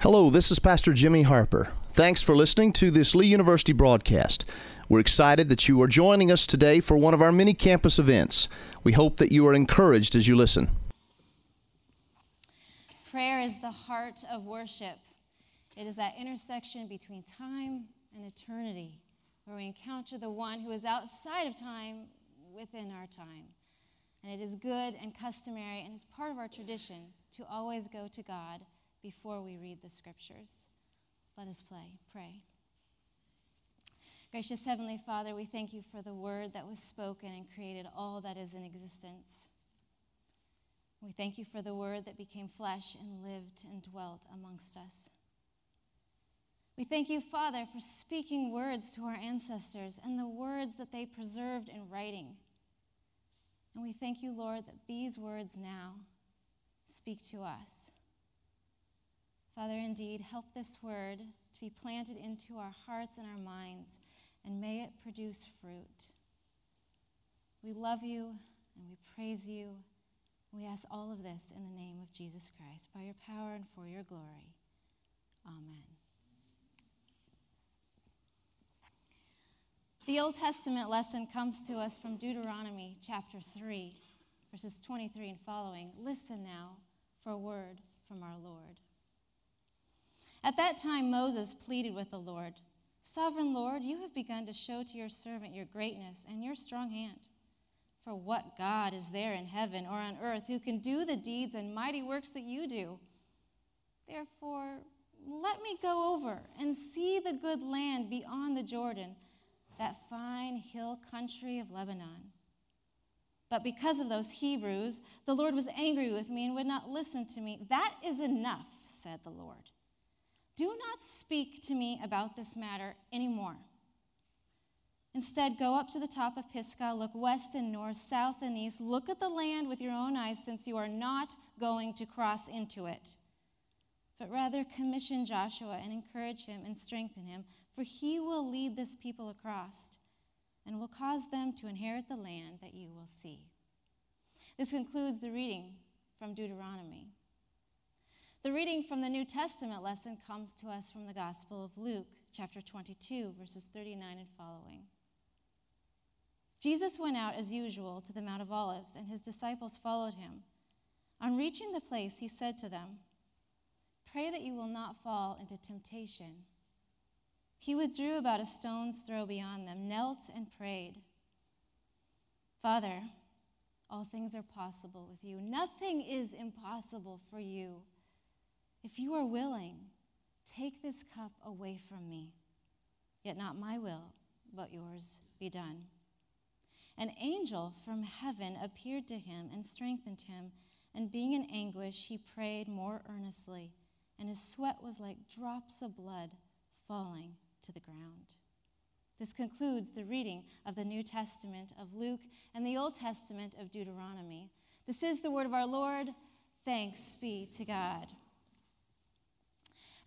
Hello, this is Pastor Jimmy Harper. Thanks for listening to this Lee University broadcast. We're excited that you are joining us today for one of our many campus events. We hope that you are encouraged as you listen. Prayer is the heart of worship. It is that intersection between time and eternity where we encounter the one who is outside of time within our time. And it is good and customary and is part of our tradition to always go to God before we read the scriptures. Let us play, pray. Gracious Heavenly Father, we thank you for the word that was spoken and created all that is in existence. We thank you for the word that became flesh and lived and dwelt amongst us. We thank you, Father, for speaking words to our ancestors and the words that they preserved in writing. And we thank you, Lord, that these words now speak to us. Father, indeed, help this word to be planted into our hearts and our minds, and may it produce fruit. We love you and we praise you. We ask all of this in the name of Jesus Christ, by your power and for your glory. Amen. The Old Testament lesson comes to us from Deuteronomy chapter 3, verses 23 and following. Listen now for a word from our Lord. At that time, Moses pleaded with the Lord Sovereign Lord, you have begun to show to your servant your greatness and your strong hand. For what God is there in heaven or on earth who can do the deeds and mighty works that you do? Therefore, let me go over and see the good land beyond the Jordan, that fine hill country of Lebanon. But because of those Hebrews, the Lord was angry with me and would not listen to me. That is enough, said the Lord. Do not speak to me about this matter anymore. Instead, go up to the top of Pisgah, look west and north, south and east, look at the land with your own eyes, since you are not going to cross into it. But rather commission Joshua and encourage him and strengthen him, for he will lead this people across and will cause them to inherit the land that you will see. This concludes the reading from Deuteronomy. The reading from the New Testament lesson comes to us from the Gospel of Luke, chapter 22, verses 39 and following. Jesus went out as usual to the Mount of Olives, and his disciples followed him. On reaching the place, he said to them, Pray that you will not fall into temptation. He withdrew about a stone's throw beyond them, knelt, and prayed Father, all things are possible with you. Nothing is impossible for you. If you are willing, take this cup away from me. Yet not my will, but yours be done. An angel from heaven appeared to him and strengthened him, and being in anguish, he prayed more earnestly, and his sweat was like drops of blood falling to the ground. This concludes the reading of the New Testament of Luke and the Old Testament of Deuteronomy. This is the word of our Lord. Thanks be to God.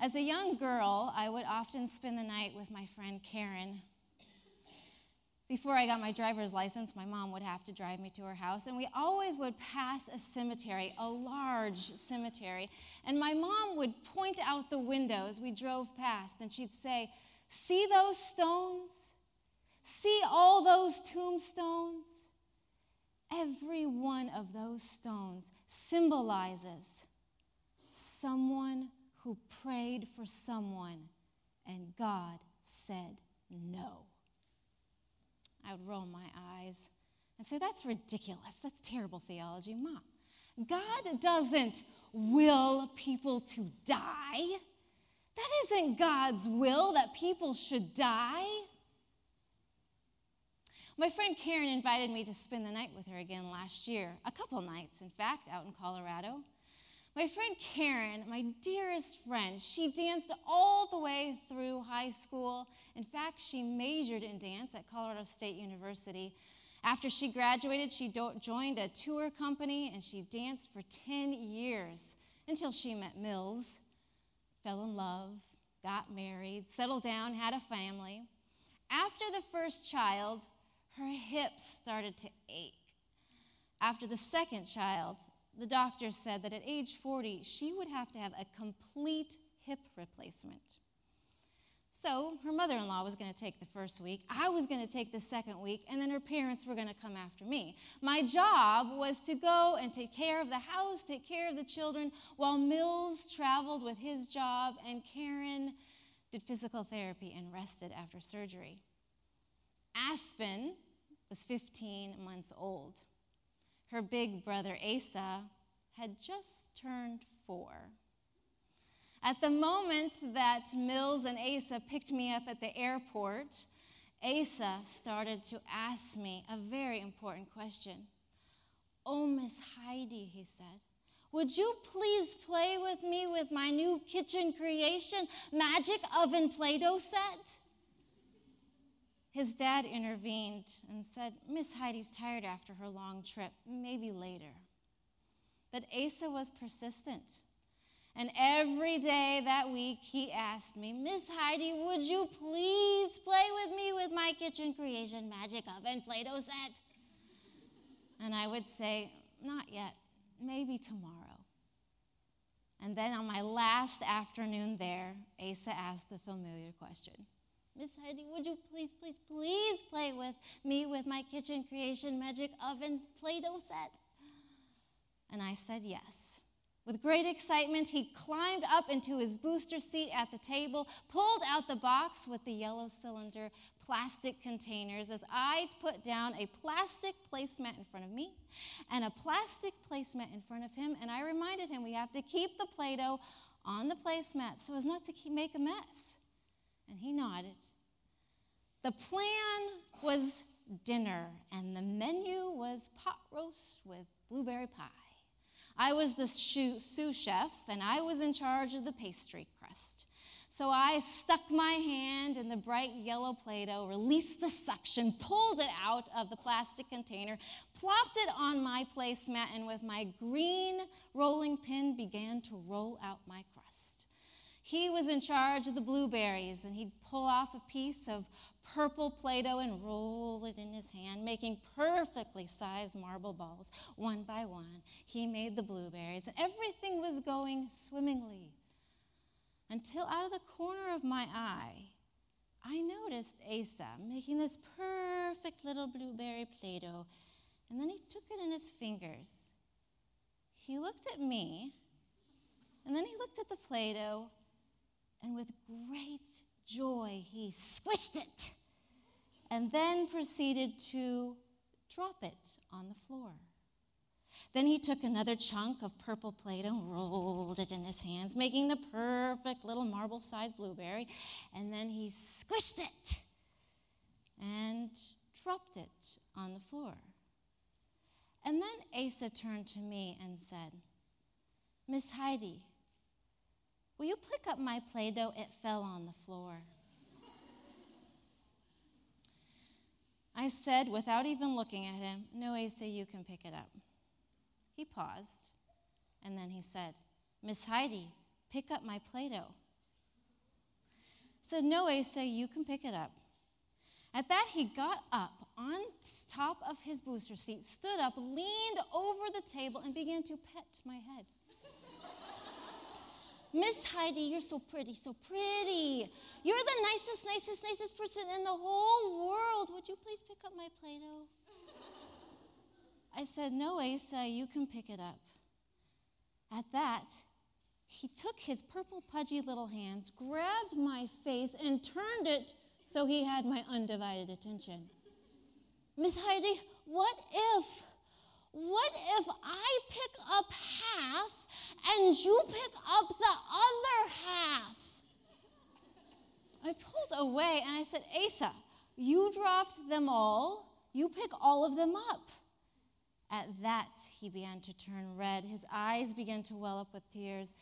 As a young girl, I would often spend the night with my friend Karen. Before I got my driver's license, my mom would have to drive me to her house, and we always would pass a cemetery, a large cemetery. And my mom would point out the window as we drove past, and she'd say, See those stones? See all those tombstones? Every one of those stones symbolizes someone who prayed for someone and God said no. I would roll my eyes and say, That's ridiculous. That's terrible theology. Mom, God doesn't will people to die. That isn't God's will that people should die. My friend Karen invited me to spend the night with her again last year, a couple nights, in fact, out in Colorado. My friend Karen, my dearest friend, she danced all the way through high school. In fact, she majored in dance at Colorado State University. After she graduated, she joined a tour company and she danced for 10 years until she met Mills, fell in love, got married, settled down, had a family. After the first child, her hips started to ache. After the second child, the doctor said that at age 40, she would have to have a complete hip replacement. So her mother in law was going to take the first week, I was going to take the second week, and then her parents were going to come after me. My job was to go and take care of the house, take care of the children, while Mills traveled with his job, and Karen did physical therapy and rested after surgery. Aspen was 15 months old. Her big brother Asa had just turned four. At the moment that Mills and Asa picked me up at the airport, Asa started to ask me a very important question. Oh, Miss Heidi, he said, would you please play with me with my new kitchen creation, Magic Oven Play Doh set? His dad intervened and said, Miss Heidi's tired after her long trip, maybe later. But Asa was persistent. And every day that week, he asked me, Miss Heidi, would you please play with me with my kitchen creation magic oven Play Doh set? And I would say, Not yet, maybe tomorrow. And then on my last afternoon there, Asa asked the familiar question Miss Heidi, would you please, please, please play with me with my kitchen creation magic oven Play Doh set? And I said yes. With great excitement, he climbed up into his booster seat at the table, pulled out the box with the yellow cylinder plastic containers as I put down a plastic placemat in front of me and a plastic placemat in front of him. And I reminded him we have to keep the Play Doh on the placemat so as not to make a mess. And he nodded. The plan was dinner, and the menu was pot roast with blueberry pie. I was the sous chef, and I was in charge of the pastry crust. So I stuck my hand in the bright yellow Play Doh, released the suction, pulled it out of the plastic container, plopped it on my placemat, and with my green rolling pin began to roll out my crust. He was in charge of the blueberries, and he'd pull off a piece of purple Play Doh and roll it in his hand, making perfectly sized marble balls one by one. He made the blueberries, and everything was going swimmingly. Until out of the corner of my eye, I noticed Asa making this perfect little blueberry Play Doh, and then he took it in his fingers. He looked at me, and then he looked at the Play Doh, and with great joy, he squished it and then proceeded to drop it on the floor. Then he took another chunk of purple Play Doh and rolled it in his hands, making the perfect little marble sized blueberry. And then he squished it and dropped it on the floor. And then Asa turned to me and said, Miss Heidi, will you pick up my Play Doh? It fell on the floor. I said, without even looking at him, No, Asa, you can pick it up. He paused, and then he said, Miss Heidi, pick up my Play Doh. said, No, Asa, you can pick it up. At that, he got up on top of his booster seat, stood up, leaned over the table, and began to pet my head. Miss Heidi, you're so pretty, so pretty. You're the nicest, nicest, nicest person in the whole world. Would you please pick up my Play Doh? I said, No, Asa, you can pick it up. At that, he took his purple, pudgy little hands, grabbed my face, and turned it so he had my undivided attention. Miss Heidi, what if? What if I pick up half and you pick up the other half? I pulled away and I said, Asa, you dropped them all. You pick all of them up. At that, he began to turn red. His eyes began to well up with tears.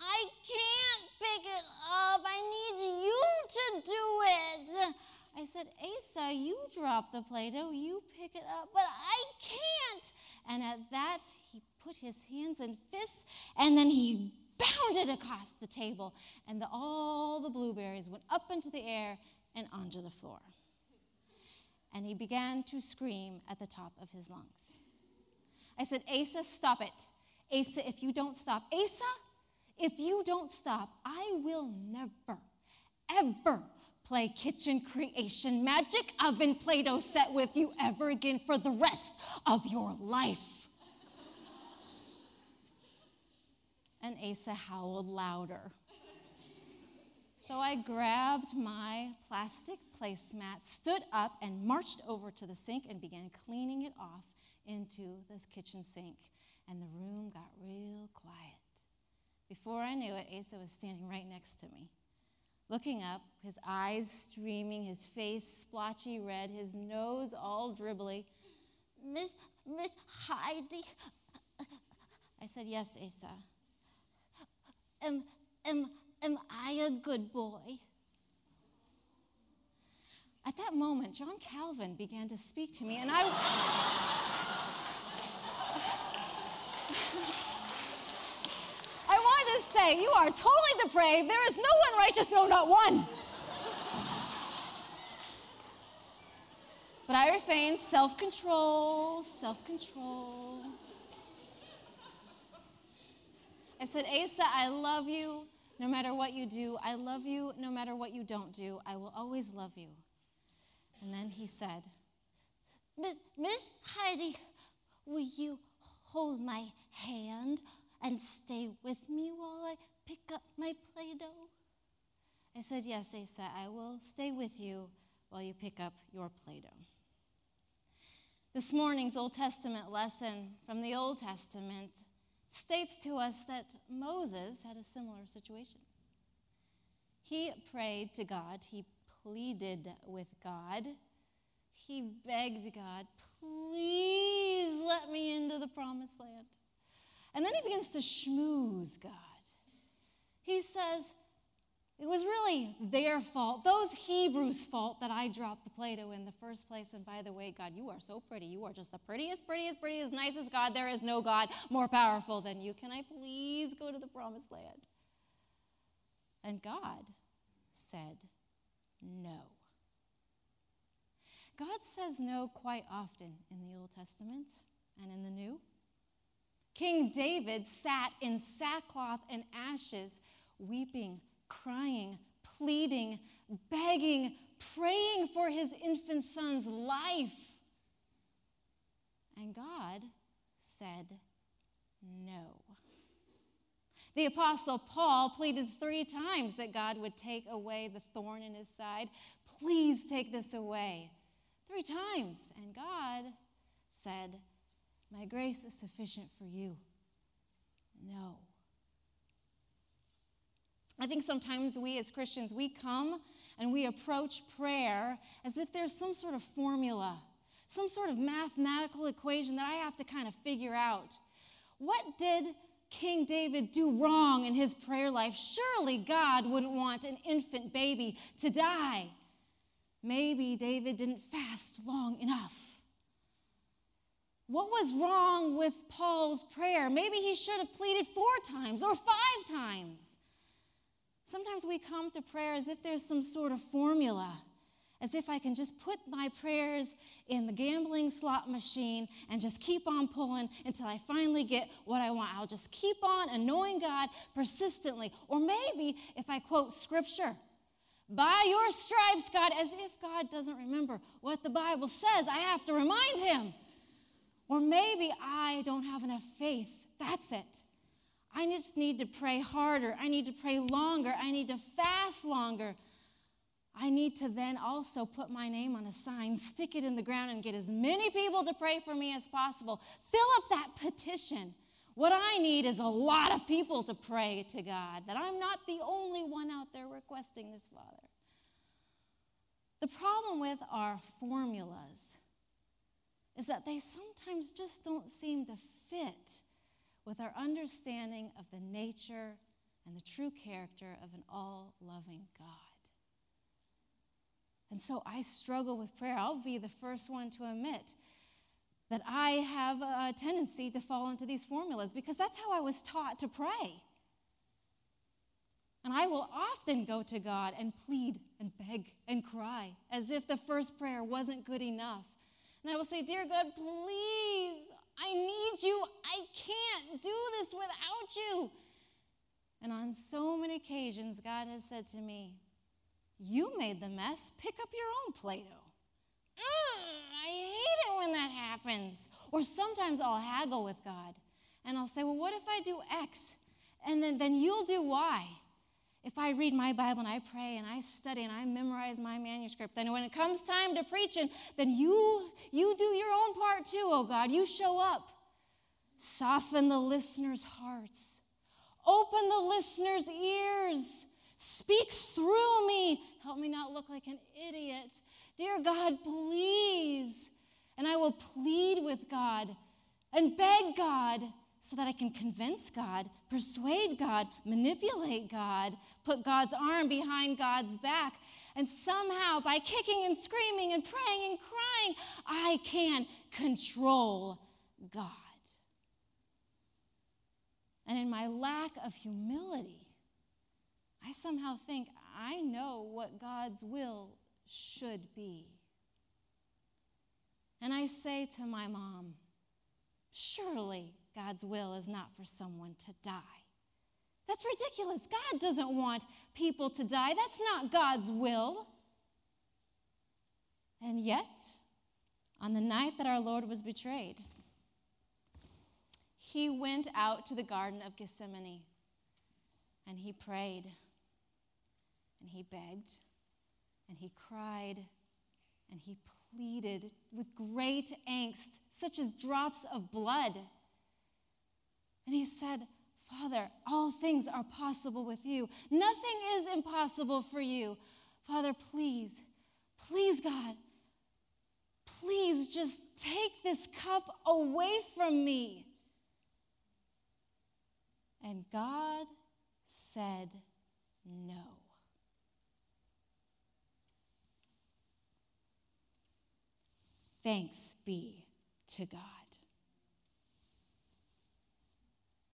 I can't pick it up. I need you to do it. I said, Asa, you drop the Play Doh, you pick it up, but I can't. And at that, he put his hands in fists and then he bounded across the table, and the, all the blueberries went up into the air and onto the floor. And he began to scream at the top of his lungs. I said, Asa, stop it. Asa, if you don't stop, Asa, If you don't stop, I will never, ever play kitchen creation magic oven Play Doh set with you ever again for the rest of your life. and Asa howled louder. So I grabbed my plastic placemat, stood up, and marched over to the sink and began cleaning it off into the kitchen sink. And the room got real quiet. Before I knew it, Asa was standing right next to me. Looking up, his eyes streaming, his face splotchy red, his nose all dribbly. Miss, Miss Heidi. I said, Yes, Asa. Am, am, am I a good boy? At that moment, John Calvin began to speak to me, and I. say, You are totally depraved. There is no one righteous, no, not one. But I refrained self control, self control. I said, Asa, I love you no matter what you do. I love you no matter what you don't do. I will always love you. And then he said, Miss Heidi, will you hold my hand and stay with me while I pick up my Play Doh? I said, Yes, Asa, I will stay with you while you pick up your Play Doh. This morning's Old Testament lesson from the Old Testament states to us that Moses had a similar situation. He prayed to God, he pleaded with God, he begged God, please let me into the promised land. And then he begins to schmooze God. He says, it was really their fault, those Hebrews' fault that I dropped the Play Doh in the first place. And by the way, God, you are so pretty. You are just the prettiest, prettiest, prettiest, nicest God. There is no God more powerful than you. Can I please go to the promised land? And God said, no. God says no quite often in the Old Testament and in the New. King David sat in sackcloth and ashes, weeping, crying, pleading, begging, praying for his infant son's life. And God said no. The Apostle Paul pleaded three times that God would take away the thorn in his side. Please take this away. Three times. And God said my grace is sufficient for you. No. I think sometimes we as Christians, we come and we approach prayer as if there's some sort of formula, some sort of mathematical equation that I have to kind of figure out. What did King David do wrong in his prayer life? Surely God wouldn't want an infant baby to die. Maybe David didn't fast long enough. What was wrong with Paul's prayer? Maybe he should have pleaded four times or five times. Sometimes we come to prayer as if there's some sort of formula, as if I can just put my prayers in the gambling slot machine and just keep on pulling until I finally get what I want. I'll just keep on annoying God persistently. Or maybe if I quote scripture, by your stripes, God, as if God doesn't remember what the Bible says, I have to remind him. Or maybe I don't have enough faith. That's it. I just need to pray harder. I need to pray longer. I need to fast longer. I need to then also put my name on a sign, stick it in the ground, and get as many people to pray for me as possible. Fill up that petition. What I need is a lot of people to pray to God, that I'm not the only one out there requesting this, Father. The problem with our formulas is that they sometimes just don't seem to fit with our understanding of the nature and the true character of an all loving God. And so I struggle with prayer. I'll be the first one to admit that I have a tendency to fall into these formulas because that's how I was taught to pray. And I will often go to God and plead and beg and cry as if the first prayer wasn't good enough. And I will say, Dear God, please, I need you. I can't do this without you. And on so many occasions, God has said to me, You made the mess, pick up your own Play Doh. Mm, I hate it when that happens. Or sometimes I'll haggle with God and I'll say, Well, what if I do X? And then, then you'll do Y. If I read my Bible and I pray and I study and I memorize my manuscript, then when it comes time to preaching, then you you do your own part too, oh God. You show up. Soften the listeners' hearts. Open the listeners' ears. Speak through me. Help me not look like an idiot. Dear God, please. And I will plead with God and beg God so that I can convince God, persuade God, manipulate God, put God's arm behind God's back. And somehow, by kicking and screaming and praying and crying, I can control God. And in my lack of humility, I somehow think I know what God's will should be. And I say to my mom, surely God's will is not for someone to die. That's ridiculous. God doesn't want people to die. That's not God's will. And yet, on the night that our Lord was betrayed, he went out to the Garden of Gethsemane and he prayed and he begged and he cried and he pleaded with great angst, such as drops of blood. And he said, Father, all things are possible with you. Nothing is impossible for you. Father, please, please, God, please just take this cup away from me. And God said no. Thanks be to God.